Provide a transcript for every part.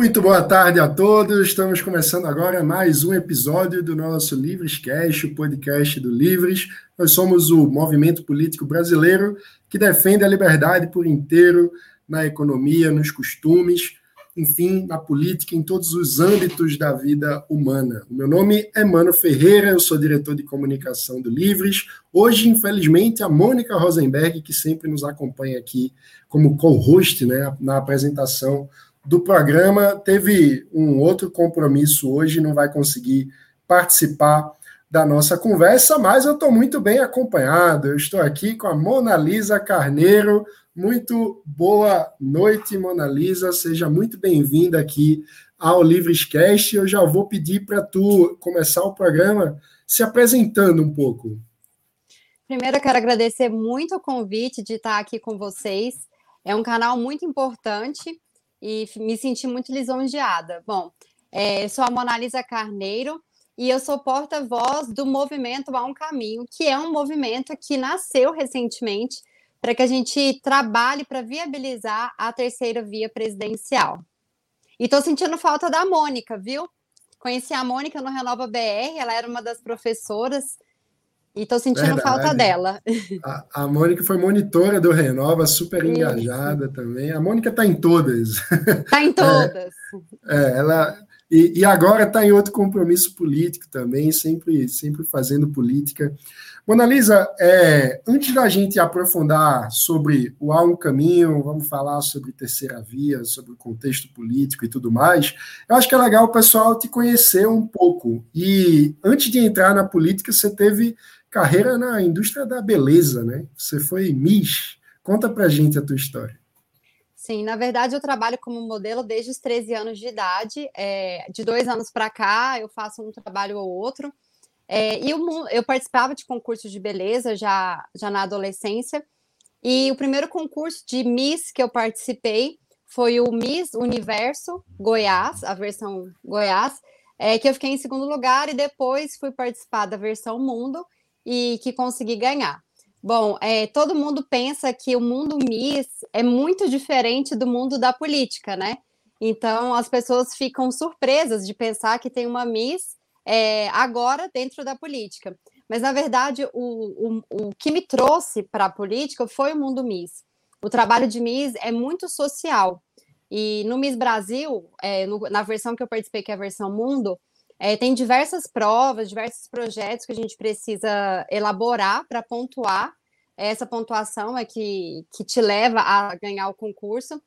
Muito boa tarde a todos. Estamos começando agora mais um episódio do nosso Livres Cast, o podcast do Livres. Nós somos o movimento político brasileiro que defende a liberdade por inteiro na economia, nos costumes, enfim, na política, em todos os âmbitos da vida humana. O meu nome é Mano Ferreira, eu sou diretor de comunicação do Livres. Hoje, infelizmente, a Mônica Rosenberg, que sempre nos acompanha aqui como co-host né, na apresentação do programa, teve um outro compromisso hoje, não vai conseguir participar da nossa conversa, mas eu estou muito bem acompanhado. Eu estou aqui com a Mona Lisa Carneiro. Muito boa noite, Mona Lisa. Seja muito bem-vinda aqui ao Livrescast. Eu já vou pedir para tu começar o programa se apresentando um pouco. Primeiro, eu quero agradecer muito o convite de estar aqui com vocês. É um canal muito importante e me senti muito lisonjeada. Bom, é, sou a Monalisa Carneiro e eu sou porta-voz do movimento Há um Caminho, que é um movimento que nasceu recentemente para que a gente trabalhe para viabilizar a terceira via presidencial. E estou sentindo falta da Mônica, viu? Conheci a Mônica no Renova BR, ela era uma das professoras e estou sentindo Verdade. falta dela. A, a, Mônica foi monitora do Renova, super Isso. engajada também. A Mônica está em todas. Está em todas. É, é, ela e, e agora está em outro compromisso político também, sempre, sempre fazendo política. Mona Lisa, é, antes da gente aprofundar sobre o Há um Caminho, vamos falar sobre terceira via, sobre o contexto político e tudo mais, eu acho que é legal o pessoal te conhecer um pouco. E antes de entrar na política, você teve carreira na indústria da beleza, né? Você foi Miss. Conta pra gente a tua história. Sim, na verdade eu trabalho como modelo desde os 13 anos de idade. É, de dois anos para cá eu faço um trabalho ou outro. É, e eu, eu, participava de concursos de beleza já, já na adolescência. E o primeiro concurso de Miss que eu participei foi o Miss Universo Goiás, a versão Goiás, é, que eu fiquei em segundo lugar e depois fui participar da versão Mundo e que consegui ganhar. Bom, é, todo mundo pensa que o mundo Miss é muito diferente do mundo da política, né? Então as pessoas ficam surpresas de pensar que tem uma Miss é, agora dentro da política. Mas na verdade o, o, o que me trouxe para a política foi o mundo Miss. O trabalho de Miss é muito social. E no Miss Brasil, é, no, na versão que eu participei, que é a versão Mundo, é, tem diversas provas, diversos projetos que a gente precisa elaborar para pontuar. Essa pontuação é que, que te leva a ganhar o concurso.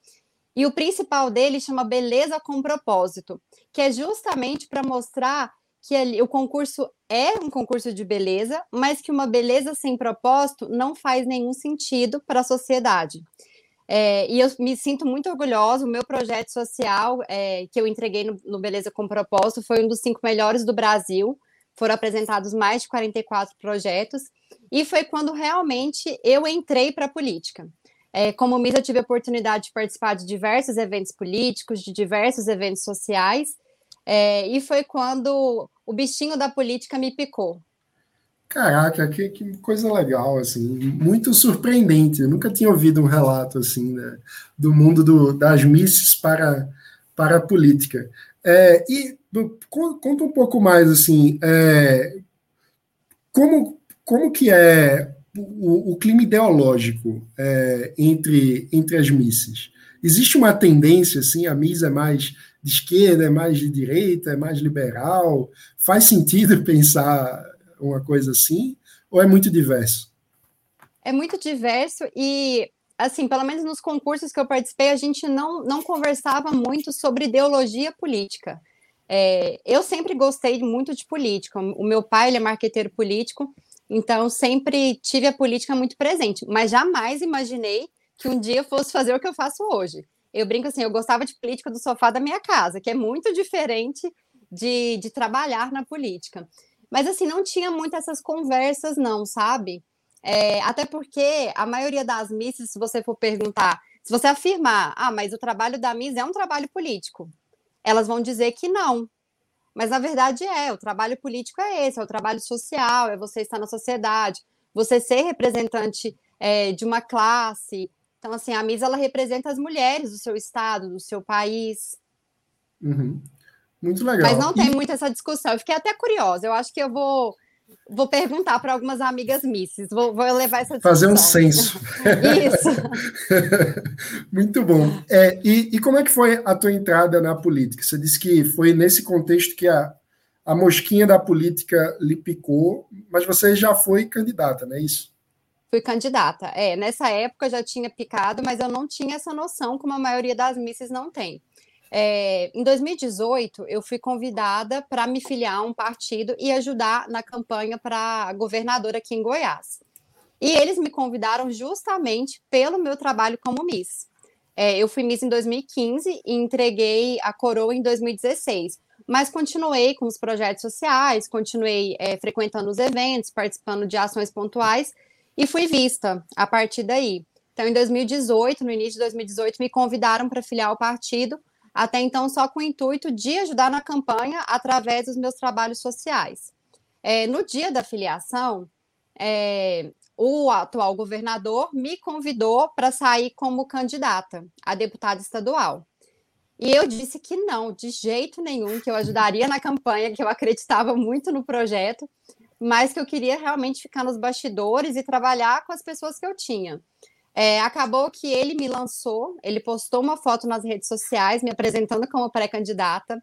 E o principal dele chama Beleza com Propósito, que é justamente para mostrar que ali, o concurso é um concurso de beleza, mas que uma beleza sem propósito não faz nenhum sentido para a sociedade. É, e eu me sinto muito orgulhosa. O meu projeto social é, que eu entreguei no, no, Beleza com Propósito foi um dos cinco melhores do Brasil. Foram apresentados mais de 44 projetos. E foi quando realmente eu entrei para a política. É, como Miss, eu tive a oportunidade de participar de diversos eventos políticos, de diversos eventos sociais. É, e foi quando o bichinho da política me picou. Caraca, que, que, coisa legal, assim, muito surpreendente. Eu nunca tinha ouvido um relato assim né, do mundo do, das misses para, para a política. É, e conta um pouco mais assim, é, como, como que é o, o clima ideológico é, entre, entre as misses? Existe uma tendência assim, a Miss é mais de esquerda, é mais de direita, é mais liberal? Faz sentido pensar uma coisa assim? Ou é muito diverso? É muito diverso e, assim, pelo menos nos concursos que eu participei, a gente não, não conversava muito sobre ideologia política. É, eu sempre gostei muito de política. O meu pai ele é marqueteiro político, então sempre tive a política muito presente, mas jamais imaginei que um dia fosse fazer o que eu faço hoje. Eu brinco assim, eu gostava de política do sofá da minha casa, que é muito diferente de, de trabalhar na política. Mas assim, não tinha muito essas conversas, não, sabe? É, até porque a maioria das missas, se você for perguntar, se você afirmar, ah, mas o trabalho da Miss é um trabalho político, elas vão dizer que não. Mas na verdade é, o trabalho político é esse, é o trabalho social, é você estar na sociedade, você ser representante é, de uma classe. Então, assim, a Miss ela representa as mulheres do seu estado, do seu país. Uhum. Muito legal. Mas não tem muito essa discussão. Eu fiquei até curiosa. Eu acho que eu vou vou perguntar para algumas amigas misses. Vou, vou, levar essa discussão. Fazer um censo. Isso. Muito bom. É, e, e, como é que foi a tua entrada na política? Você disse que foi nesse contexto que a, a mosquinha da política lhe picou, mas você já foi candidata, não é isso? Fui candidata. É, nessa época já tinha picado, mas eu não tinha essa noção, como a maioria das misses não tem. É, em 2018, eu fui convidada para me filiar a um partido e ajudar na campanha para governadora aqui em Goiás. E eles me convidaram justamente pelo meu trabalho como Miss. É, eu fui Miss em 2015 e entreguei a coroa em 2016, mas continuei com os projetos sociais, continuei é, frequentando os eventos, participando de ações pontuais e fui vista a partir daí. Então, em 2018, no início de 2018, me convidaram para filiar ao partido até então só com o intuito de ajudar na campanha através dos meus trabalhos sociais. É, no dia da filiação, é, o atual governador me convidou para sair como candidata a deputada estadual. E eu disse que não, de jeito nenhum, que eu ajudaria na campanha, que eu acreditava muito no projeto, mas que eu queria realmente ficar nos bastidores e trabalhar com as pessoas que eu tinha. É, acabou que ele me lançou, ele postou uma foto nas redes sociais me apresentando como pré-candidata.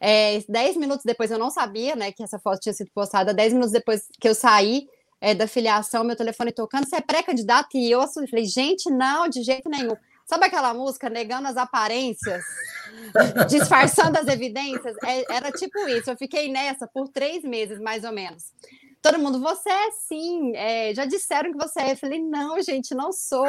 É, dez minutos depois, eu não sabia né, que essa foto tinha sido postada. Dez minutos depois que eu saí é, da filiação, meu telefone tocando, você é pré-candidato? E eu assumi, falei, gente, não, de jeito nenhum. Sabe aquela música negando as aparências, disfarçando as evidências? É, era tipo isso. Eu fiquei nessa por três meses, mais ou menos todo mundo, você é sim, é, já disseram que você é. Eu falei, não, gente, não sou.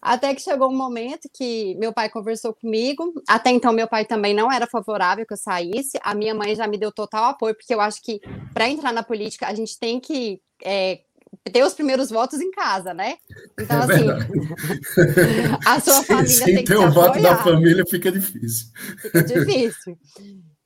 Até que chegou um momento que meu pai conversou comigo. Até então, meu pai também não era favorável que eu saísse. A minha mãe já me deu total apoio, porque eu acho que para entrar na política a gente tem que é, ter os primeiros votos em casa, né? Então, é assim, a sua família Sem tem que ter o voto da família fica difícil. Fica difícil.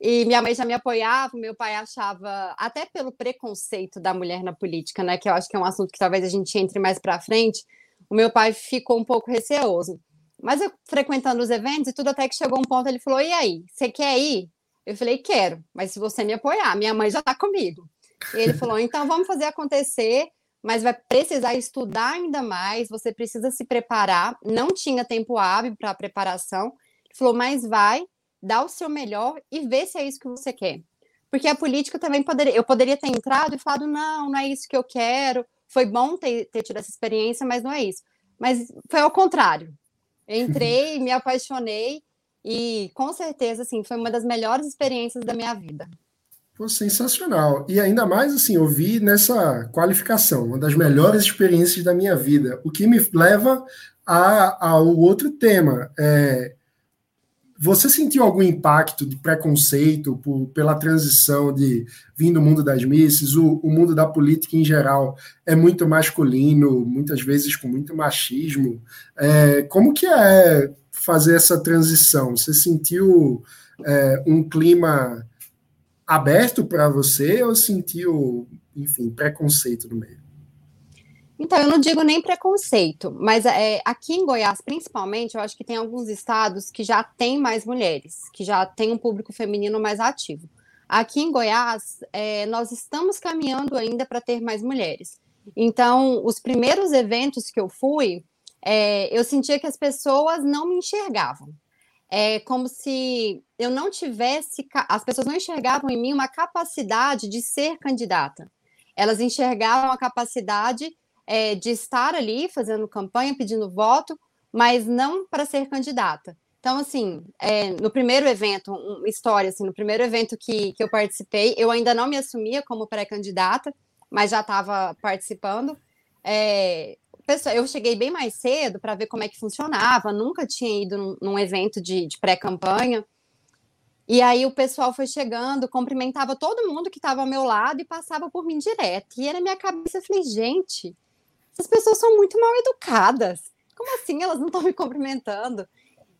E minha mãe já me apoiava, meu pai achava, até pelo preconceito da mulher na política, né? Que eu acho que é um assunto que talvez a gente entre mais para frente. O meu pai ficou um pouco receoso. Mas eu frequentando os eventos e tudo, até que chegou um ponto, ele falou: e aí, você quer ir? Eu falei: quero, mas se você me apoiar, minha mãe já está comigo. E ele falou: então vamos fazer acontecer, mas vai precisar estudar ainda mais, você precisa se preparar. Não tinha tempo hábil para preparação. Ele falou: mas vai, dá o seu melhor e vê se é isso que você quer. Porque a política também poderia, eu poderia ter entrado e falado, não, não é isso que eu quero, foi bom ter, ter tido essa experiência, mas não é isso. Mas foi ao contrário. Eu entrei, me apaixonei e com certeza, assim, foi uma das melhores experiências da minha vida. Pô, sensacional. E ainda mais, assim, eu vi nessa qualificação, uma das melhores experiências da minha vida, o que me leva a, ao outro tema. É, você sentiu algum impacto de preconceito por, pela transição de vir do mundo das misses? O, o, mundo da política em geral é muito masculino, muitas vezes com muito machismo. É, como que é fazer essa transição? Você sentiu é, um clima aberto para você ou sentiu, enfim, preconceito no meio? Então, eu não digo nem preconceito, mas é, aqui em Goiás, principalmente, eu acho que tem alguns estados que já têm mais mulheres, que já tem um público feminino mais ativo. Aqui em Goiás, é, nós estamos caminhando ainda para ter mais mulheres. Então, os primeiros eventos que eu fui, é, eu sentia que as pessoas não me enxergavam. É como se eu não tivesse, as pessoas não enxergavam em mim uma capacidade de ser candidata. Elas enxergavam a capacidade é, de estar ali fazendo campanha, pedindo voto, mas não para ser candidata. Então, assim, é, no primeiro evento, uma história, assim, no primeiro evento que, que eu participei, eu ainda não me assumia como pré-candidata, mas já estava participando. É, eu cheguei bem mais cedo para ver como é que funcionava, nunca tinha ido num, num evento de, de pré-campanha. E aí o pessoal foi chegando, cumprimentava todo mundo que estava ao meu lado e passava por mim direto. E na minha cabeça eu falei, gente, essas pessoas são muito mal educadas. Como assim elas não estão me cumprimentando?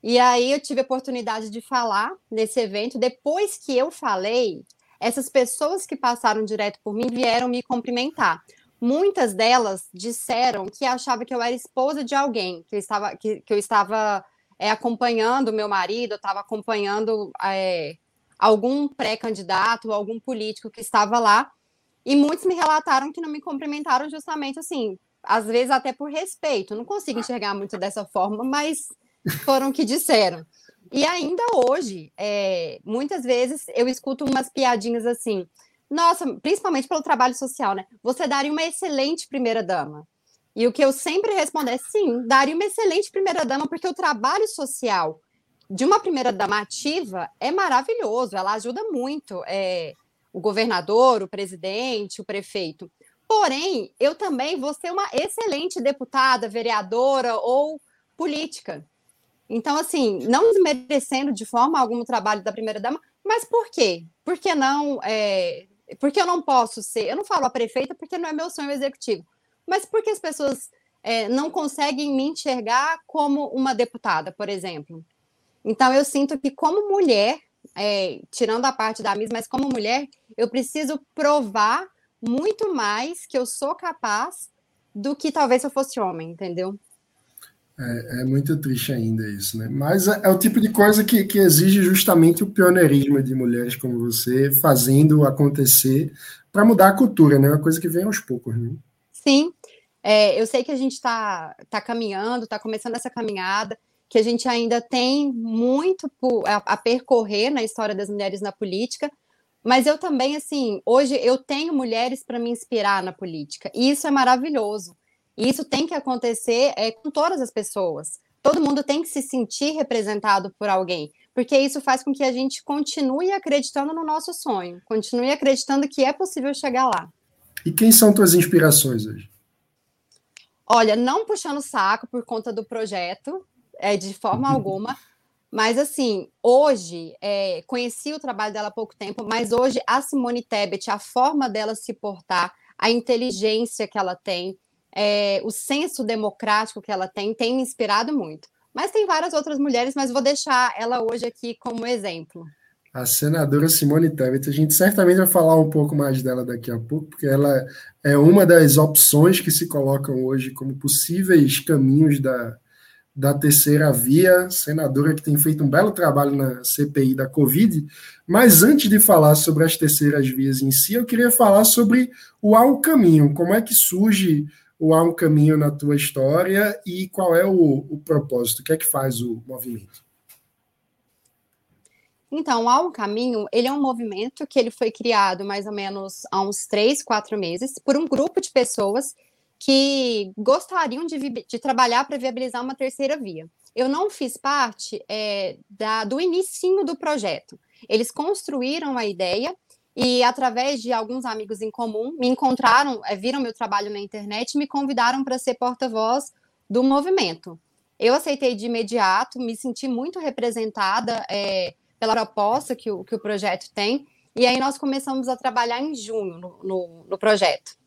E aí eu tive a oportunidade de falar nesse evento. Depois que eu falei, essas pessoas que passaram direto por mim vieram me cumprimentar. Muitas delas disseram que achavam que eu era esposa de alguém, que eu estava, que, que eu estava é, acompanhando meu marido, estava acompanhando é, algum pré-candidato, algum político que estava lá, e muitos me relataram que não me cumprimentaram justamente assim, às vezes até por respeito. Não consigo enxergar muito dessa forma, mas foram que disseram. E ainda hoje, é, muitas vezes eu escuto umas piadinhas assim. Nossa, principalmente pelo trabalho social, né? Você daria uma excelente primeira dama. E o que eu sempre respondo é sim, daria uma excelente primeira dama, porque o trabalho social de uma primeira dama ativa é maravilhoso, ela ajuda muito é, o governador, o presidente, o prefeito. Porém, eu também vou ser uma excelente deputada, vereadora ou política. Então, assim, não desmerecendo de forma alguma o trabalho da primeira-dama, mas por quê? Por que não? É, porque eu não posso ser. Eu não falo a prefeita porque não é meu sonho executivo, mas porque as pessoas é, não conseguem me enxergar como uma deputada, por exemplo. Então, eu sinto que, como mulher, é, tirando a parte da Miss, mas como mulher, eu preciso provar muito mais que eu sou capaz do que talvez eu fosse homem, entendeu? É, é, muito triste ainda isso, né? Mas é, é, o tipo de coisa que, que exige justamente o pioneirismo de mulheres como você fazendo acontecer para mudar a cultura, né? É uma coisa que vem aos poucos, né? Sim, é, eu sei que a gente está tá caminhando, está começando essa caminhada, que a gente ainda tem muito a, a percorrer na história das mulheres na política, mas eu também, assim, hoje eu tenho mulheres para me inspirar na política, e isso é maravilhoso. E isso tem que acontecer é, com todas as pessoas. Todo mundo tem que se sentir representado por alguém, porque isso faz com que a gente continue acreditando no nosso sonho, continue acreditando que é possível chegar lá. E quem são tuas inspirações hoje? Olha, não puxando saco por conta do projeto, é, de forma alguma, mas assim, hoje, é, conheci o trabalho dela há pouco tempo, mas hoje a Simone Tebet, a forma dela se portar, a inteligência que ela tem, é, o senso democrático que ela tem, tem me inspirado muito. Mas tem várias outras mulheres, mas vou deixar ela hoje aqui como exemplo. A senadora Simone Tebet, a gente certamente vai falar um pouco mais dela daqui a pouco, porque ela é uma das opções que se colocam hoje como possíveis caminhos da, da terceira via, senadora que tem feito um belo trabalho na CPI da Covid. Mas antes de falar sobre as terceiras vias em si, eu queria falar sobre o Há um Caminho, como é que surge ou há um caminho na tua história e qual é o, o propósito? O que é que faz o movimento? Então, Há um Caminho, ele é um movimento que ele foi criado mais ou menos há uns três, quatro meses, por um grupo de pessoas que gostariam de, de trabalhar para viabilizar uma terceira via. Eu não fiz parte é, da, do inicinho do projeto. Eles construíram a ideia e através de alguns amigos em comum me encontraram, é, viram meu trabalho na internet e me convidaram para ser porta-voz do movimento. Eu aceitei de imediato, me senti muito representada é, pela proposta que o, que o projeto tem, e aí nós começamos a trabalhar em junho no, no, no projeto.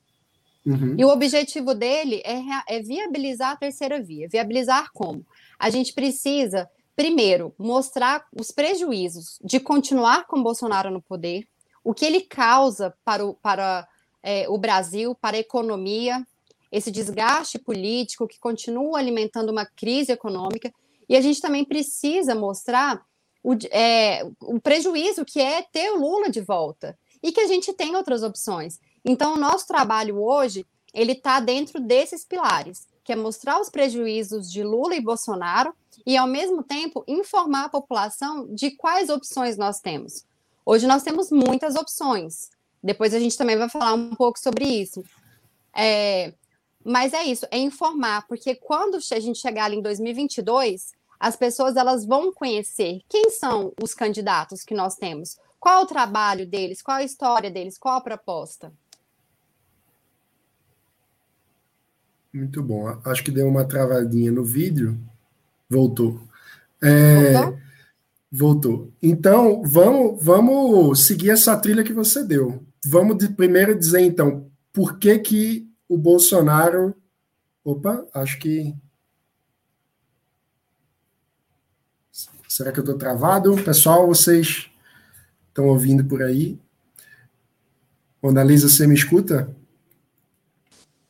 Uhum. E o objetivo dele é, é viabilizar a terceira via. Viabilizar como? A gente precisa, primeiro, mostrar os prejuízos de continuar com Bolsonaro no poder, o que ele causa para o, para, é, o Brasil, para a economia, esse desgaste político que continua alimentando uma crise econômica. E a gente também precisa mostrar o, é, o prejuízo que é ter o Lula de volta e que a gente tem outras opções. Então, o nosso trabalho hoje ele está dentro desses pilares, que é mostrar os prejuízos de Lula e Bolsonaro e, ao mesmo tempo, informar a população de quais opções nós temos. Hoje nós temos muitas opções. Depois a gente também vai falar um pouco sobre isso. É, mas é isso, é informar, porque quando a gente chegar ali em 2022, as pessoas elas vão conhecer quem são os candidatos que nós temos, qual o trabalho deles, qual a história deles, qual a proposta. Muito bom. Acho que deu uma travadinha no vídeo. Voltou. É, Voltou? Voltou. Então, vamos, vamos seguir essa trilha que você deu. Vamos de, primeiro dizer, então, por que, que o Bolsonaro. Opa, acho que. Será que eu estou travado? Pessoal, vocês estão ouvindo por aí? Lisa, você me escuta?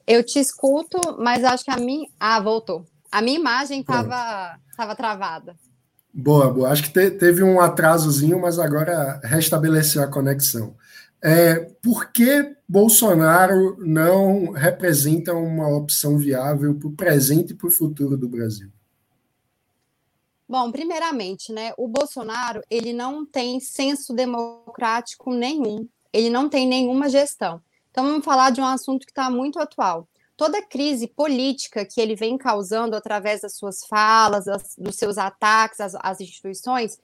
Eu te escuto, mas acho que a mim. Ah, voltou. A minha imagem estava travada. Boa, boa. Acho que te, teve um atrasozinho, mas agora restabeleceu a conexão. É, por que Bolsonaro não representa uma opção viável para o presente e para o futuro do Brasil? Bom, primeiramente, né, o Bolsonaro ele não tem senso democrático nenhum, ele não tem nenhuma gestão. Então vamos falar de um assunto que está muito atual. Toda crise política que ele vem causando através das suas falas, das, dos seus ataques às, às instituições,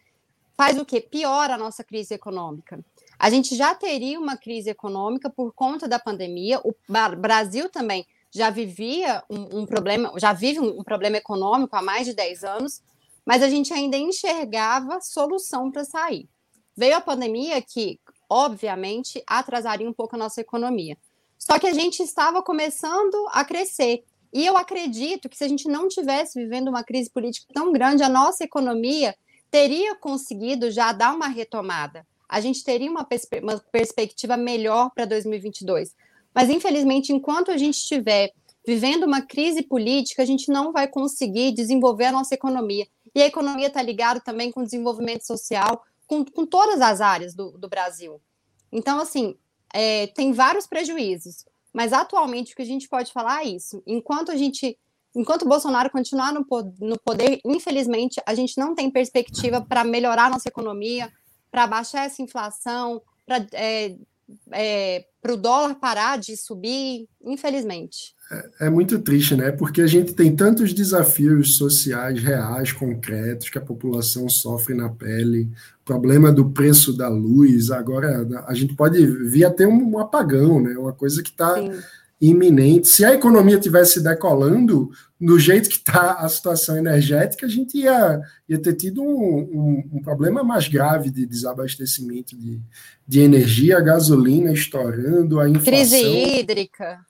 faz o que? Piora a nossa crise econômica. A gente já teria uma crise econômica por conta da pandemia. O Brasil também já vivia um, um problema, já vive um, um problema econômico há mais de 10 anos mas a gente ainda enxergava solução para sair. Veio a pandemia que, obviamente, atrasaria um pouco a nossa economia. Só que a gente estava começando a crescer. E eu acredito que se a gente não tivesse vivendo uma crise política tão grande, a nossa economia teria conseguido já dar uma retomada. A gente teria uma, perspe uma perspectiva melhor para 2022. Mas, infelizmente, enquanto a gente estiver vivendo uma crise política, a gente não vai conseguir desenvolver a nossa economia. E a economia está ligada também com o desenvolvimento social, com, com todas as áreas do, do Brasil. Então, assim, é, tem vários prejuízos. Mas atualmente o que a gente pode falar é isso. Enquanto a gente, enquanto o Bolsonaro continuar no, no poder, infelizmente, a gente não tem perspectiva para melhorar nossa economia, para baixar essa inflação, para é, é, o dólar parar de subir, infelizmente é muito triste, né? Porque a gente tem tantos desafios sociais reais, concretos, que a população sofre na pele, problema do preço da luz, agora a gente pode vir a ter um apagão, né? Uma coisa que está iminente. Se a economia tivesse decolando do jeito que está a situação energética, a gente ia, ia ter tido um, um, um problema mais grave de desabastecimento de, de energia, gasolina estourando, a inflação. Crise hídrica.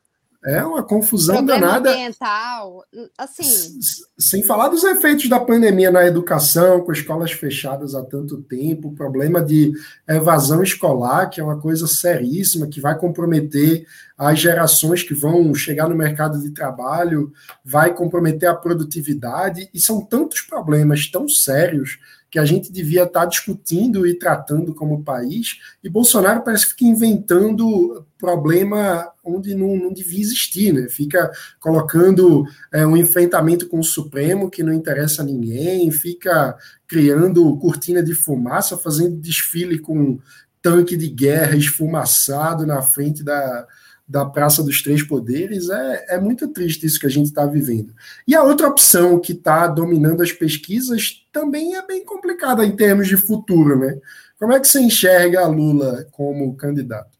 É uma confusão Problema danada. ambiental, assim. Sem falar dos efeitos da pandemia na educação, com escolas fechadas há tanto tempo, o problema de evasão escolar, que é uma coisa seríssima, que vai comprometer as gerações que vão chegar no mercado de trabalho, vai comprometer a produtividade, e são tantos problemas tão sérios que a gente devia estar discutindo e tratando como país, e Bolsonaro parece que fica inventando problema onde não, não devia existir, né? Fica colocando é, um enfrentamento com o Supremo que não interessa a ninguém, fica criando cortina de fumaça, fazendo desfile com tanque de guerra esfumaçado na frente da, da Praça dos Três Poderes, é, é muito triste isso que a gente está vivendo. E a outra opção que está dominando as pesquisas também é bem complicada em termos de futuro, né? Como é que você enxerga a Lula como candidato?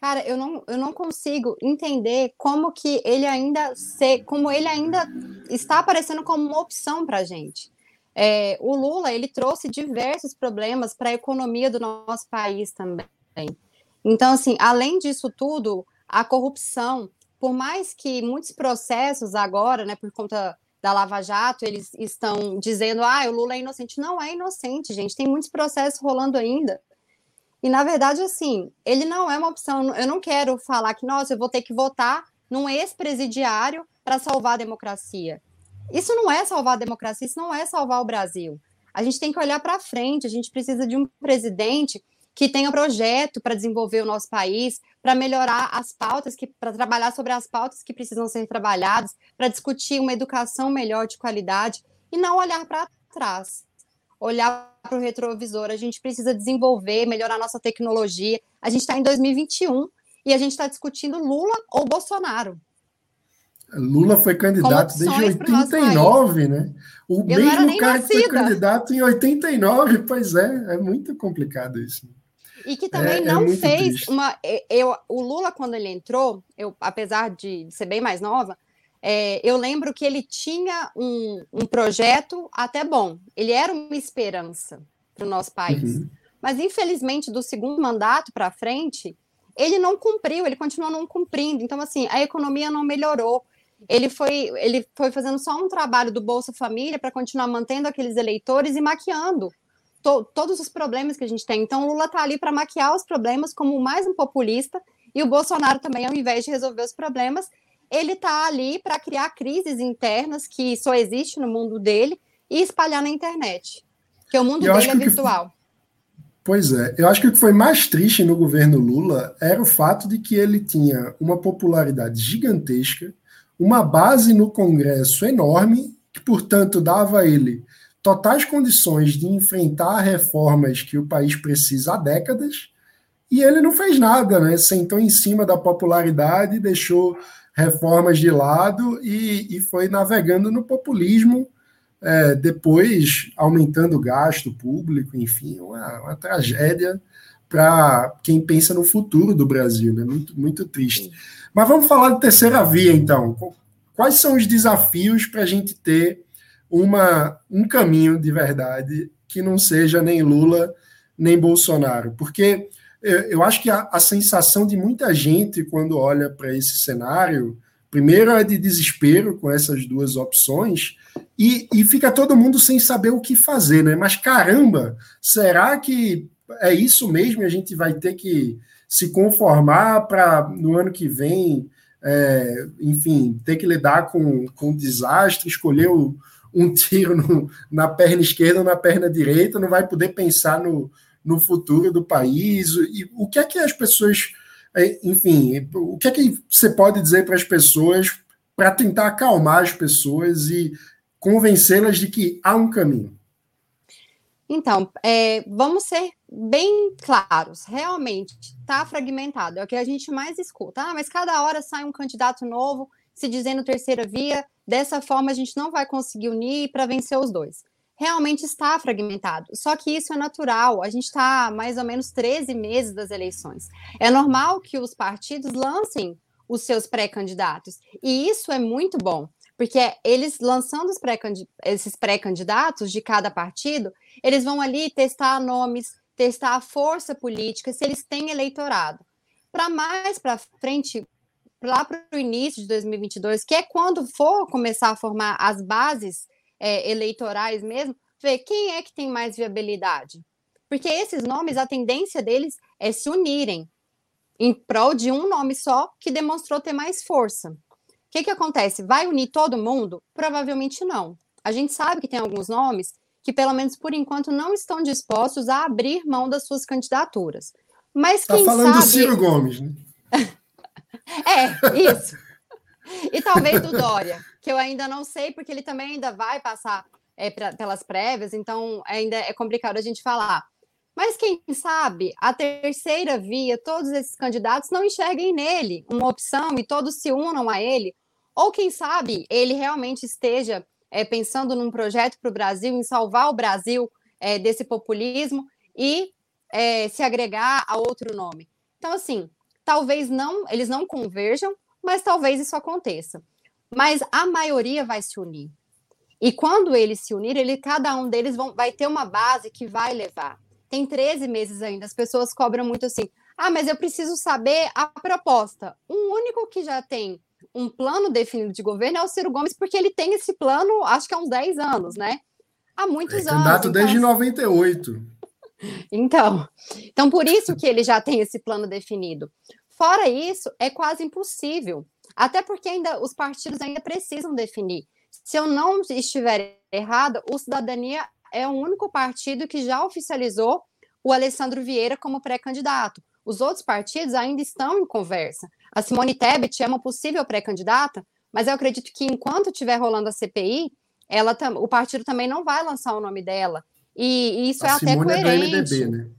Cara, eu não, eu não consigo entender como que ele ainda se, como ele ainda está aparecendo como uma opção para a gente. É, o Lula ele trouxe diversos problemas para a economia do nosso país também. Então, assim, além disso tudo, a corrupção, por mais que muitos processos agora, né, por conta da Lava Jato, eles estão dizendo, ah, o Lula é inocente. Não é inocente, gente. Tem muitos processos rolando ainda. E, na verdade, assim, ele não é uma opção. Eu não quero falar que, nossa, eu vou ter que votar num ex-presidiário para salvar a democracia. Isso não é salvar a democracia, isso não é salvar o Brasil. A gente tem que olhar para frente, a gente precisa de um presidente que tenha projeto para desenvolver o nosso país, para melhorar as pautas, para trabalhar sobre as pautas que precisam ser trabalhadas, para discutir uma educação melhor de qualidade e não olhar para trás. Olhar para o retrovisor, a gente precisa desenvolver, melhorar nossa tecnologia. A gente está em 2021 e a gente está discutindo Lula ou Bolsonaro. Lula foi candidato desde 89, né? O Eu mesmo cara nascida. que foi candidato em 89, pois é, é muito complicado isso. E que também é, é não é fez triste. uma. Eu, o Lula, quando ele entrou, eu, apesar de ser bem mais nova, é, eu lembro que ele tinha um, um, projeto até bom. Ele era uma esperança para o nosso país. Uhum. Mas, infelizmente, do segundo mandato para frente, ele não cumpriu, ele continuou não cumprindo. Então, assim, a economia não melhorou. Ele foi, ele foi fazendo só um trabalho do Bolsa Família para continuar mantendo aqueles eleitores e maquiando to, todos os problemas que a gente tem. Então, o Lula está ali para maquiar os problemas como mais um populista, e o Bolsonaro também, ao invés de resolver os problemas, ele está ali para criar crises internas que só existe no mundo dele e espalhar na internet. Porque o mundo dele é virtual. Pois é, eu acho que o que foi mais triste no governo Lula era o fato de que ele tinha uma popularidade gigantesca, uma base no Congresso enorme, que, portanto, dava a ele totais condições de enfrentar reformas que o país precisa há décadas, e ele não fez nada, né? Sentou em cima da popularidade, deixou reformas de lado e, e foi navegando no populismo, é, depois aumentando o gasto público, enfim, uma, uma tragédia para quem pensa no futuro do Brasil, né? Muito, muito triste. Mas vamos falar de terceira via, então. Quais são os desafios para a gente ter uma, um caminho de verdade que não seja nem Lula nem Bolsonaro? Porque eu acho que a, a sensação de muita gente quando olha para esse cenário, primeiro é de desespero com essas duas opções, e, e fica todo mundo sem saber o que fazer, né? Mas caramba, será que é isso mesmo? A gente vai ter que se conformar para no ano que vem, é, enfim, ter que lidar com, com desastre, escolher o, um tiro no, na perna esquerda ou na perna direita, não vai poder pensar no, no futuro do país? E o que é que as pessoas, é, enfim, o que é que você pode dizer para as pessoas para tentar acalmar as pessoas e convencê-las de que há um caminho? Então, é, vamos ser bem claros. Realmente está fragmentado. É o que a gente mais escuta. Ah, mas cada hora sai um candidato novo se dizendo terceira via. Dessa forma, a gente não vai conseguir unir para vencer os dois realmente está fragmentado. Só que isso é natural. A gente está mais ou menos 13 meses das eleições. É normal que os partidos lancem os seus pré-candidatos. E isso é muito bom, porque eles lançando pré esses pré-candidatos de cada partido, eles vão ali testar nomes, testar a força política, se eles têm eleitorado. Para mais para frente, lá para o início de 2022, que é quando for começar a formar as bases é, eleitorais mesmo, ver quem é que tem mais viabilidade. Porque esses nomes, a tendência deles é se unirem em prol de um nome só que demonstrou ter mais força. O que, que acontece? Vai unir todo mundo? Provavelmente não. A gente sabe que tem alguns nomes que, pelo menos por enquanto, não estão dispostos a abrir mão das suas candidaturas. Mas tá quem falando sabe... do Ciro Gomes, né? é, isso. E talvez do Dória, que eu ainda não sei, porque ele também ainda vai passar é, pra, pelas prévias, então ainda é complicado a gente falar. Mas quem sabe a terceira via, todos esses candidatos não enxerguem nele uma opção e todos se unam a ele, ou quem sabe ele realmente esteja é, pensando num projeto para o Brasil, em salvar o Brasil é, desse populismo e é, se agregar a outro nome. Então, assim, talvez não, eles não converjam, mas talvez isso aconteça. Mas a maioria vai se unir. E quando eles se unirem, ele, cada um deles vão, vai ter uma base que vai levar. Tem 13 meses ainda, as pessoas cobram muito assim. Ah, mas eu preciso saber a proposta. Um único que já tem um plano definido de governo é o Ciro Gomes, porque ele tem esse plano, acho que há uns 10 anos, né? Há muitos é, anos. Candidato então... desde 98. Então, então, por isso que ele já tem esse plano definido. Fora isso, é quase impossível. Até porque ainda os partidos ainda precisam definir. Se eu não estiver errada, o Cidadania é o único partido que já oficializou o Alessandro Vieira como pré-candidato. Os outros partidos ainda estão em conversa. A Simone Tebet é uma possível pré-candidata, mas eu acredito que enquanto estiver rolando a CPI, ela o partido também não vai lançar o nome dela. E, e isso a é Simone até coerente. É do MDB, né?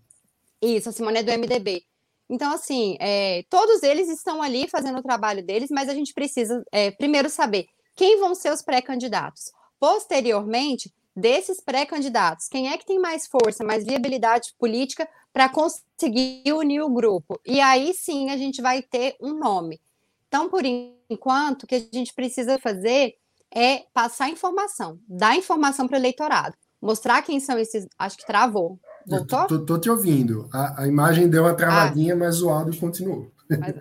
Isso, a Simone é do MDB. Então, assim, é, todos eles estão ali fazendo o trabalho deles, mas a gente precisa é, primeiro saber quem vão ser os pré-candidatos. Posteriormente, desses pré-candidatos, quem é que tem mais força, mais viabilidade política para conseguir unir o grupo? E aí sim a gente vai ter um nome. Então, por enquanto, o que a gente precisa fazer é passar informação, dar informação para o eleitorado, mostrar quem são esses. Acho que travou. Voltou? Tô, tô, te ouvindo. A, a, imagem deu uma travadinha, ah. mas o áudio continuou. Mas,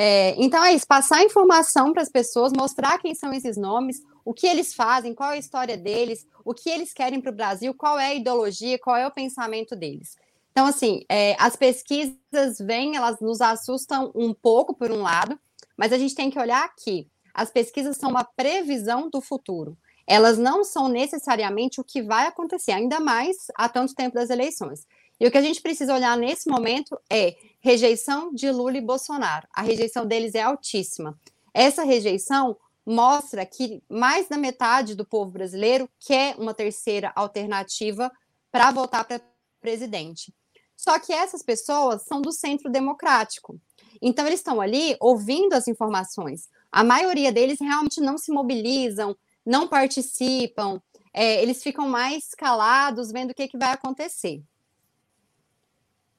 é, então é isso, passar informação para as pessoas, mostrar quem são esses nomes, o que eles fazem, qual é a história deles, o que eles querem para o Brasil, qual é a ideologia, qual é o pensamento deles. Então, assim, é, as pesquisas vêm, elas nos assustam um pouco, por um lado, Mas a gente tem que olhar aqui. As pesquisas são uma previsão do futuro. Elas não são necessariamente o que vai acontecer, ainda mais há tanto tempo das eleições. E o que a gente precisa olhar nesse momento é rejeição de Lula e Bolsonaro. A rejeição deles é altíssima. Essa rejeição mostra que mais da metade do povo brasileiro quer uma terceira alternativa para votar para presidente. Só que essas pessoas são do centro democrático. Então, eles estão ali ouvindo as informações. A maioria deles realmente não se mobilizam, não participam, é, eles ficam mais calados, vendo o que, que vai acontecer.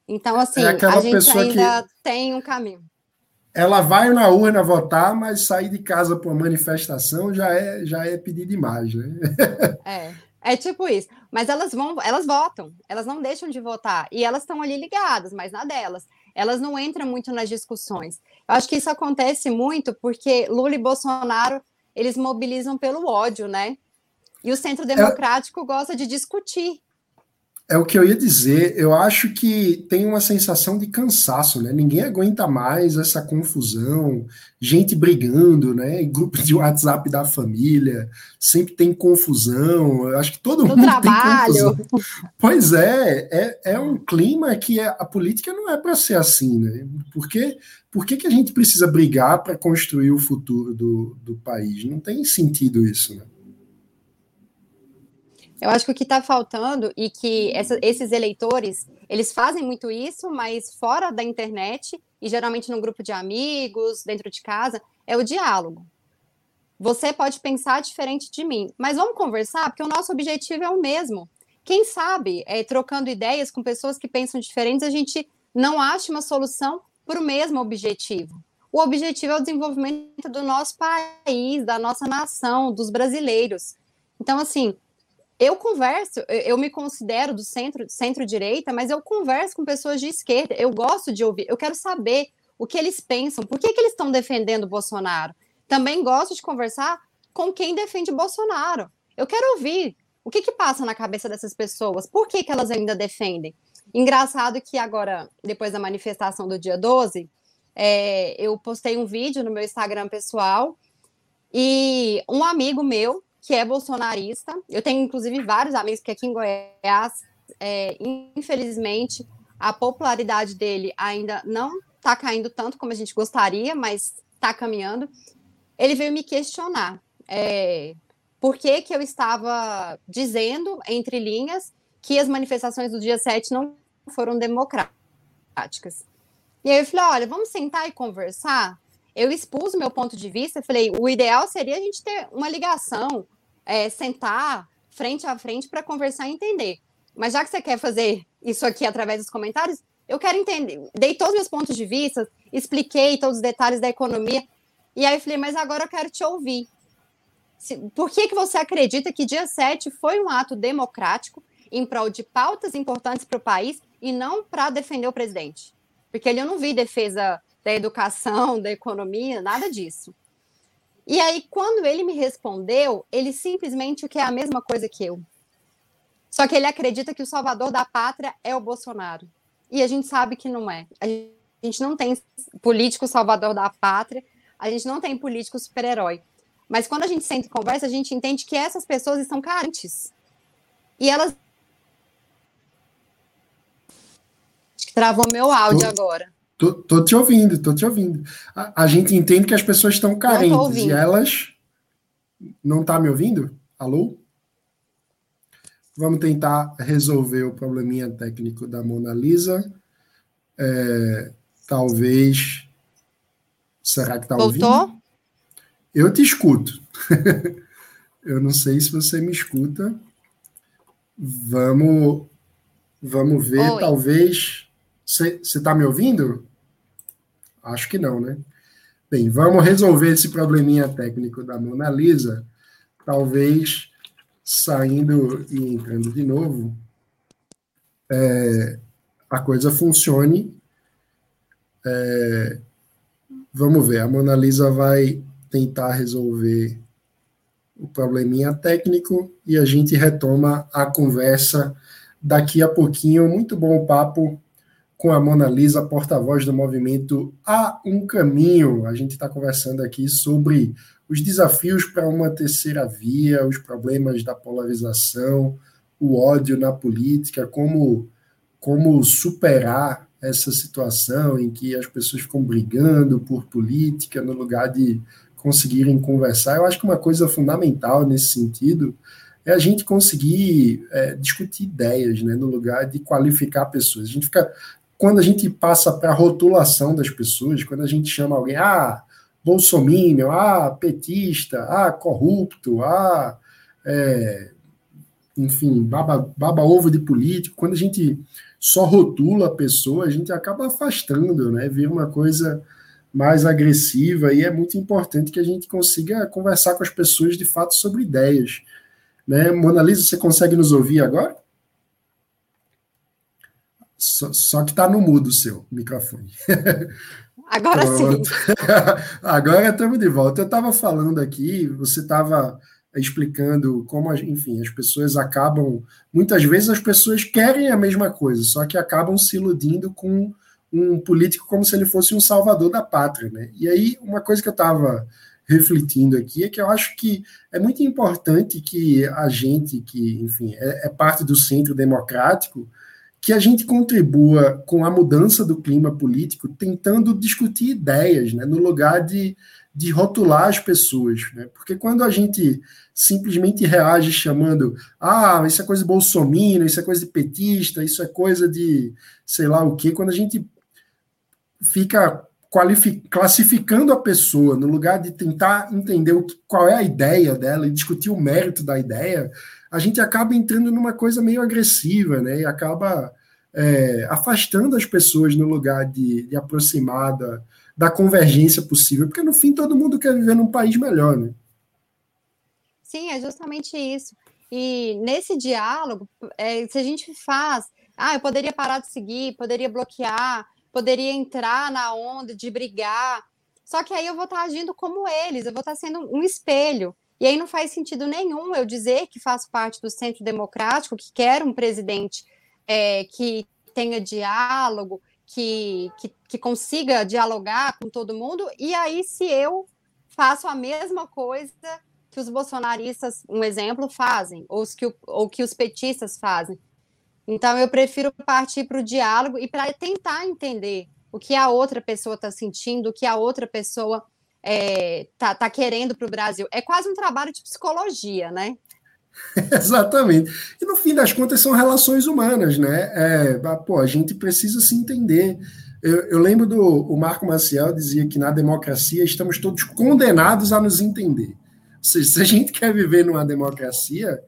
Então, assim, é a gente ainda que... tem um caminho. Ela vai na urna votar, mas sair de casa para uma manifestação já é, já é pedir demais, né? É. É tipo isso. Mas elas vão, elas votam, elas não deixam de votar. E elas estão ali ligadas, mas na delas. Elas não entram muito nas discussões. Eu acho que isso acontece muito porque Lula e Bolsonaro, eles mobilizam pelo ódio, né? E o centro democrático é... gosta de discutir. É o que eu ia dizer. Eu acho que tem uma sensação de cansaço, né? Ninguém aguenta mais essa confusão, gente brigando, né? Em grupo de WhatsApp da família, sempre tem confusão. Eu acho que todo no mundo trabalho. tem confusão. Pois é, é, é um clima que é, a política não é para ser assim, né? Porque por que, que a gente precisa brigar para construir o futuro do, do país? Não tem sentido isso, né? Eu acho que o que está faltando e que essa, esses eleitores eles fazem muito isso, mas fora da internet e geralmente num grupo de amigos, dentro de casa, é o diálogo. Você pode pensar diferente de mim, mas vamos conversar porque o nosso objetivo é o mesmo. Quem sabe, é, trocando ideias com pessoas que pensam diferentes, a gente não acha uma solução para o mesmo objetivo. O objetivo é o desenvolvimento do nosso país, da nossa nação, dos brasileiros. Então, assim, eu converso, eu me considero do centro, centro-direita, mas eu converso com pessoas de esquerda. Eu gosto de ouvir, eu quero saber o que eles pensam, por que, que eles estão defendendo o Bolsonaro. Também gosto de conversar com quem defende Bolsonaro. Eu quero ouvir o que, que passa na cabeça dessas pessoas, por que, que elas ainda defendem. Engraçado que agora, depois da manifestação do dia 12, é, eu postei um vídeo no meu Instagram pessoal e um amigo meu que é bolsonarista. Eu tenho, inclusive, vários amigos, que aqui em Goiás, é, infelizmente, a popularidade dele ainda não está caindo tanto como a gente gostaria, mas está caminhando. Ele veio me questionar é, por que, que eu estava dizendo, entre linhas, que as manifestações do dia 7 não foram democráticas. E aí eu falei: olha, vamos sentar e conversar? eu expus o meu ponto de vista, falei, o ideal seria a gente ter uma ligação, é, sentar frente a frente para conversar e entender. Mas já que você quer fazer isso aqui através dos comentários, eu quero entender. Dei todos os meus pontos de vista, expliquei todos os detalhes da economia, e aí eu falei, mas agora eu quero te ouvir. Por que, que você acredita que dia 7 foi um ato democrático em prol de pautas importantes para o país e não para defender o presidente? Porque ali eu não vi defesa da educação, da economia, nada disso. E aí, quando ele me respondeu, ele simplesmente quer a mesma coisa que eu. Só que ele acredita que o salvador da pátria é o Bolsonaro. E a gente sabe que não é. A gente não tem político salvador da pátria, a gente não tem político super-herói. Mas quando a gente senta e conversa, a gente entende que essas pessoas estão carentes. E elas. Acho que travou meu áudio agora. Tô, tô, te ouvindo, tô te ouvindo. A, a, gente entende que as pessoas estão carentes e elas. Não tá me ouvindo? Alô? Vamos tentar resolver o probleminha técnico da Mona Lisa. É, talvez. Será que tá Voltou? ouvindo? Eu te escuto. Eu não sei se você me escuta. Vamos, vamos ver, Oi. talvez. Você está me ouvindo? Acho que não, né? Bem, vamos resolver esse probleminha técnico da Mona Lisa, talvez saindo e entrando de novo, é, a coisa funcione. É, vamos ver, a Mona Lisa vai tentar resolver o probleminha técnico e a gente retoma a conversa daqui a pouquinho. Muito bom papo com a Mona Lisa, porta-voz do movimento Há um Caminho. A gente está conversando aqui sobre os desafios para uma terceira via, os problemas da polarização, o ódio na política, como, como superar essa situação em que as pessoas ficam brigando por política no lugar de conseguirem conversar. Eu acho que uma coisa fundamental nesse sentido é a gente conseguir é, discutir ideias, né, no lugar de qualificar pessoas. A gente fica quando a gente passa para a rotulação das pessoas, quando a gente chama alguém, ah, bolsominion, ah, petista, ah, corrupto, ah, é, enfim, baba, baba ovo de político, quando a gente só rotula a pessoa, a gente acaba afastando, né? Vira uma coisa mais agressiva e é muito importante que a gente consiga conversar com as pessoas de fato sobre ideias. Né? Mona Lisa, você consegue nos ouvir agora? Só, só que está no mudo o seu microfone. Agora sim. Agora estamos de volta. Eu estava falando aqui, você estava explicando como, enfim, as pessoas acabam. Muitas vezes as pessoas querem a mesma coisa, só que acabam se iludindo com um político como se ele fosse um salvador da pátria. Né? E aí, uma coisa que eu estava refletindo aqui é que eu acho que é muito importante que a gente, que, enfim, é, é parte do centro democrático, que a gente contribua com a mudança do clima político, tentando discutir ideias, né, no lugar de, de rotular as pessoas. Né? Porque quando a gente simplesmente reage chamando, ah, isso é coisa de bolsominion, isso é coisa de petista, isso é coisa de sei lá o quê, quando a gente fica classificando a pessoa no lugar de tentar entender o que, qual é a ideia dela e discutir o mérito da ideia, a gente acaba entrando numa coisa meio agressiva, né? E acaba é, afastando as pessoas no lugar de, de aproximar da, da, convergência possível, porque no fim todo mundo quer viver num país melhor, né? Sim, é justamente isso. E nesse diálogo, é, se a gente faz, ah, eu poderia parar de seguir, poderia bloquear, poderia entrar na onda de brigar, só que aí eu vou estar agindo como eles, eu vou estar sendo um espelho. E aí não faz sentido nenhum eu dizer que faço parte do centro democrático, que quero um presidente é, que tenha diálogo, que, que, que consiga dialogar com todo mundo, e aí se eu faço a mesma coisa que os bolsonaristas, um exemplo, fazem, ou, os que, ou que os petistas fazem. Então, eu prefiro partir para o diálogo e para tentar entender o que a outra pessoa está sentindo, o que a outra pessoa é, tá, tá querendo para o Brasil. É quase um trabalho de psicologia, né? Exatamente. E no fim das contas são relações humanas, né? É, pô, a gente precisa se entender. Eu, eu, lembro do o Marco Maciel dizia que na democracia estamos todos condenados a nos entender. Se, se a gente quer viver numa democracia,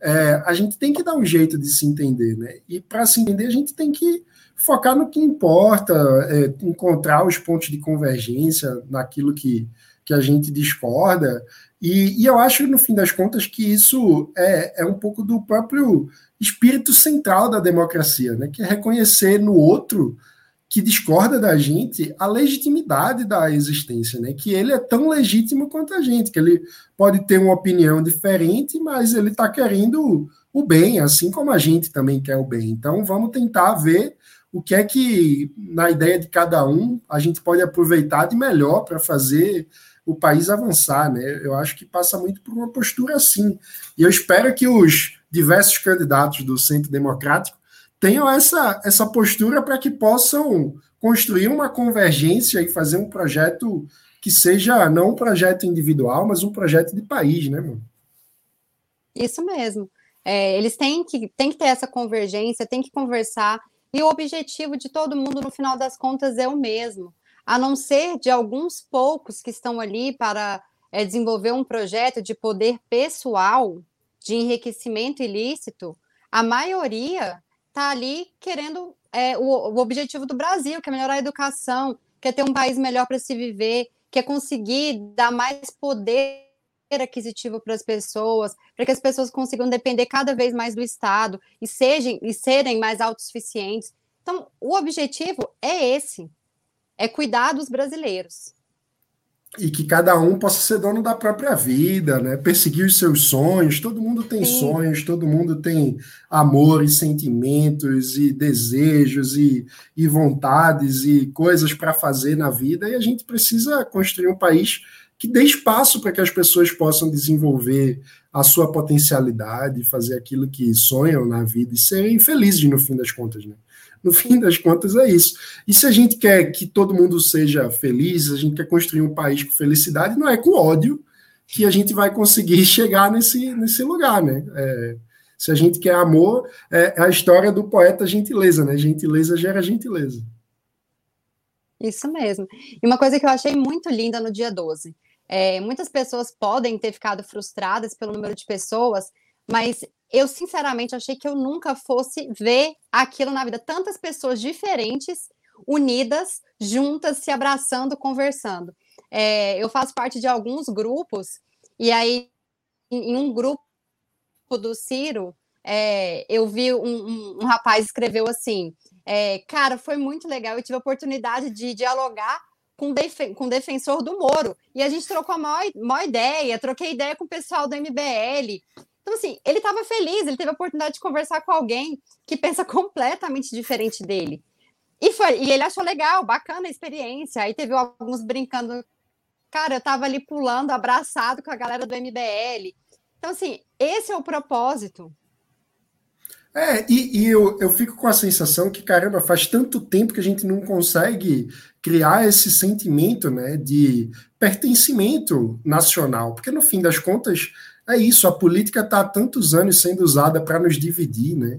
é, a gente tem que dar um jeito de se entender, né? E para se entender, a gente tem que focar no que importa, é, encontrar os pontos de convergência naquilo que, que a gente discorda. E, e, eu acho, no fim das contas, que isso é, é um pouco do próprio espírito central da democracia, né? que é reconhecer no outro que discorda da gente a legitimidade da existência, né? Que ele é tão legítimo quanto a gente, que ele pode ter uma opinião diferente, mas ele está querendo o bem, assim como a gente também quer o bem. Então vamos tentar ver o que é que, na ideia de cada um, a gente pode aproveitar de melhor para fazer o país avançar, né? Eu acho que passa muito por uma postura assim. E eu espero que os diversos candidatos do Centro Democrático tenham essa, essa postura para que possam construir uma convergência e fazer um projeto que seja não um projeto individual, mas um projeto de país, né, mano? Isso mesmo. É, eles têm que, têm que ter essa convergência, têm que conversar e o objetivo de todo mundo, no final das contas, é o mesmo. A não ser de alguns poucos que estão ali para é, desenvolver um projeto de poder pessoal, de enriquecimento ilícito, a maioria está ali querendo é, o, o objetivo do Brasil, que é melhorar a educação, quer ter um país melhor para se viver, quer conseguir dar mais poder aquisitivo para as pessoas, para que as pessoas consigam depender cada vez mais do Estado e, sejam, e serem mais autossuficientes. Então, o objetivo é esse, é cuidar dos brasileiros. e que cada um possa ser dono da própria vida, né? Perseguir os seus sonhos. Todo mundo tem Sim. sonhos, todo mundo tem amores, sentimentos e desejos e, e vontades e coisas para fazer na vida. E a gente precisa construir um país que dê espaço para que as pessoas possam desenvolver a sua potencialidade, fazer aquilo que sonham na vida e serem felizes no fim das contas, né? No fim das contas, é isso. E se a gente quer que todo mundo seja feliz, a gente quer construir um país com felicidade, não é com ódio que a gente vai conseguir chegar nesse, nesse lugar, né? É, se a gente quer amor, é, é a história do poeta Gentileza, né? Gentileza gera gentileza. Isso mesmo. E uma coisa que eu achei muito linda no dia 12. É, muitas pessoas podem ter ficado frustradas pelo número de pessoas, mas eu sinceramente achei que eu nunca fosse ver aquilo na vida. Tantas pessoas diferentes, unidas, juntas, se abraçando, conversando. É, eu faço parte de alguns grupos, e aí, em, um grupo do Ciro, é, eu vi um, um, um, rapaz escreveu assim: é, Cara, foi muito legal, eu tive a oportunidade de dialogar com, defen com defensor do Moro, e a gente trocou a maior, maior ideia, troquei ideia com o pessoal do MBL. Então, assim, ele estava feliz, ele teve a oportunidade de conversar com alguém que pensa completamente diferente dele. E, foi, e ele achou legal, bacana a experiência. Aí teve alguns brincando. Cara, eu estava ali pulando, abraçado com a galera do MBL. Então, assim, esse é o propósito. É, e, e, eu, eu fico com a sensação que, caramba, faz tanto tempo que a gente não consegue criar esse sentimento né, de pertencimento nacional, porque no fim das contas é isso, a política está há tantos anos sendo usada para nos dividir, né?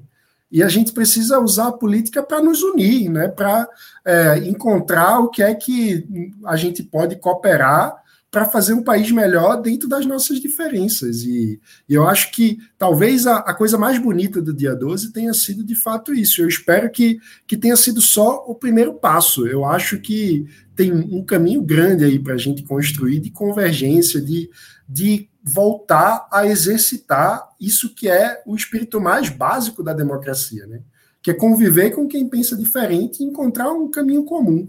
E a gente precisa usar a política para nos unir, né? Para é, encontrar o que é que a gente pode cooperar para fazer um país melhor dentro das nossas diferenças. E, e eu acho que talvez a, a, coisa mais bonita do dia 12 tenha sido de fato isso. Eu espero que, que tenha sido só o primeiro passo. Eu acho que tem um caminho grande aí para a gente construir de convergência, de, de voltar a exercitar isso que é o espírito mais básico da democracia, né? Que é conviver com quem pensa diferente e encontrar um caminho comum.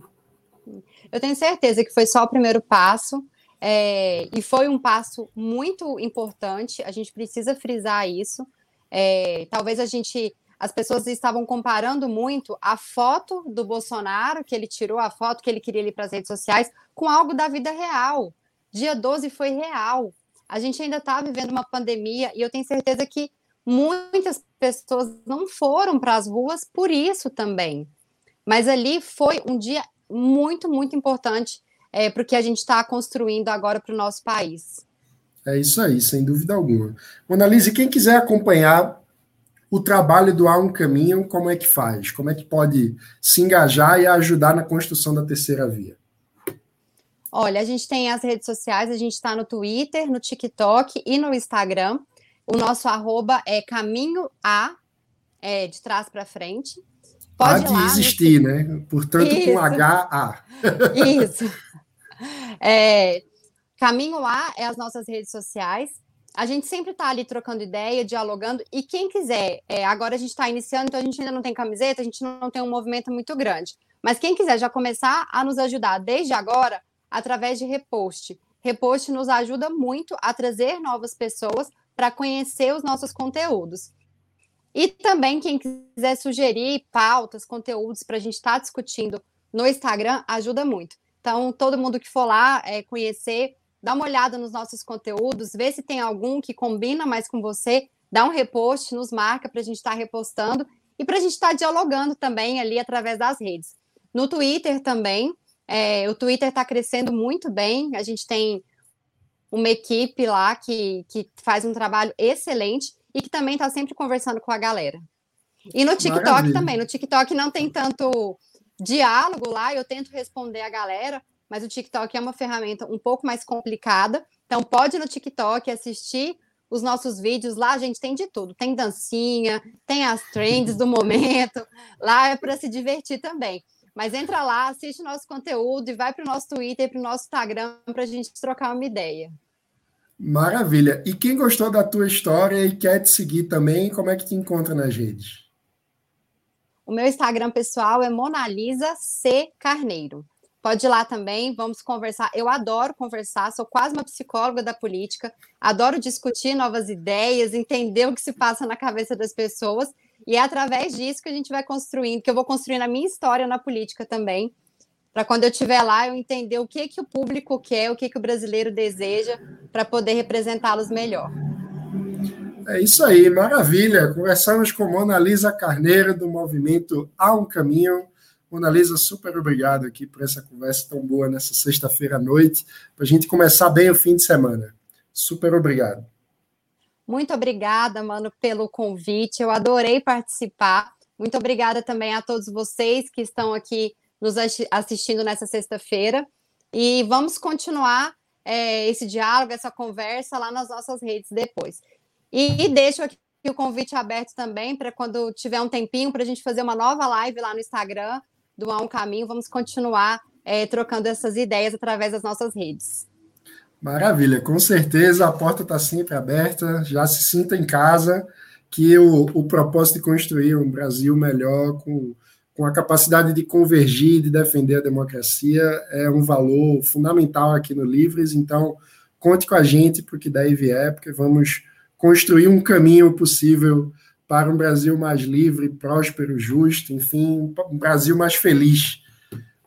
Eu tenho certeza que foi só o primeiro passo. É, e foi um passo muito importante. A gente precisa frisar isso. É, talvez a gente, as pessoas estavam comparando muito a foto do Bolsonaro, que ele tirou a foto que ele queria ir para as redes sociais, com algo da vida real. Dia 12 foi real a gente ainda está vivendo uma pandemia e eu tenho certeza que muitas pessoas não foram para as ruas por isso também. Mas ali foi um dia muito, muito importante é, para o que a gente está construindo agora para o nosso país. É isso aí, sem dúvida alguma. Monalise, quem quiser acompanhar o trabalho do A Um Caminho, como é que faz? Como é que pode se engajar e ajudar na construção da terceira via? Olha, a gente tem as redes sociais, a gente está no Twitter, no TikTok e no Instagram. O nosso arroba é caminho A, é, de trás para frente. Pode Há de existir, no... né? Portanto, Isso. com H, A. Isso. É, caminho A é as nossas redes sociais. A gente sempre está ali trocando ideia, dialogando. E quem quiser, é, agora a gente está iniciando, então a gente ainda não tem camiseta, a gente não tem um movimento muito grande. Mas quem quiser já começar a nos ajudar desde agora, através de repost. Repost nos ajuda muito a trazer novas pessoas para conhecer os nossos conteúdos. E também quem quiser sugerir pautas, conteúdos para a gente estar tá discutindo no Instagram, ajuda muito. Então, todo mundo que for lá é, conhecer, dá uma olhada nos nossos conteúdos, vê se tem algum que combina mais com você, dá um repost, nos marca para a gente estar tá repostando e para a gente estar tá dialogando também ali através das redes. No Twitter também, é, o Twitter está crescendo muito bem, a gente tem uma equipe lá que, que faz um trabalho excelente e que também está sempre conversando com a galera. E no TikTok Maravilha. também. No TikTok não tem tanto diálogo lá, eu tento responder a galera, mas o TikTok é uma ferramenta um pouco mais complicada. Então, pode ir no TikTok assistir os nossos vídeos. Lá a gente tem de tudo: tem dancinha, tem as trends do momento. Lá é para se divertir também. Mas entra lá, assiste o nosso conteúdo e vai para o nosso Twitter para o nosso Instagram para a gente trocar uma ideia. Maravilha. E quem gostou da tua história e quer te seguir também, como é que te encontra nas redes? O meu Instagram pessoal é Monalisa C Carneiro. Pode ir lá também, vamos conversar. Eu adoro conversar, sou quase uma psicóloga da política, adoro discutir novas ideias, entender o que se passa na cabeça das pessoas, e é através disso que a gente vai construindo, que eu vou construindo a minha história na política também, para quando eu estiver lá eu entender o que que o público quer, o que que o brasileiro deseja, para poder representá-los melhor. É isso aí, maravilha. Conversamos com Mona Lisa Carneiro, do movimento Há um Caminho. Mona Lisa, super obrigado aqui por essa conversa tão boa nessa sexta-feira à noite, para a gente começar bem o fim de semana. Super obrigado. Muito obrigada, mano, pelo convite. Eu adorei participar. Muito obrigada também a todos vocês que estão aqui nos assistindo nessa sexta-feira. E vamos continuar é, esse diálogo, essa conversa lá nas nossas redes depois. E deixo aqui o convite aberto também para quando tiver um tempinho para a gente fazer uma nova live lá no Instagram do A Um Caminho. Vamos continuar é, trocando essas ideias através das nossas redes. Maravilha, com certeza a porta está sempre aberta, já se sinta em casa, que o, o propósito de construir um Brasil melhor, com, com a capacidade de convergir, de defender a democracia, é um valor fundamental aqui no Livres, então conte com a gente para o que der e vier, porque vamos construir um caminho possível para um Brasil mais livre, próspero, justo, enfim, um Brasil mais feliz.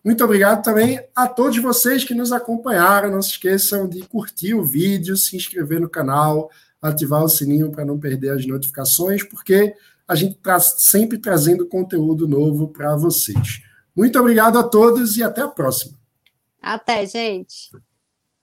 Muito obrigado também a todos vocês que nos acompanharam. Não se esqueçam de curtir o vídeo, se inscrever no canal, ativar o sininho para não perder as notificações, porque a gente está sempre trazendo conteúdo novo para vocês. Muito obrigado a todos e até a próxima. Até, gente.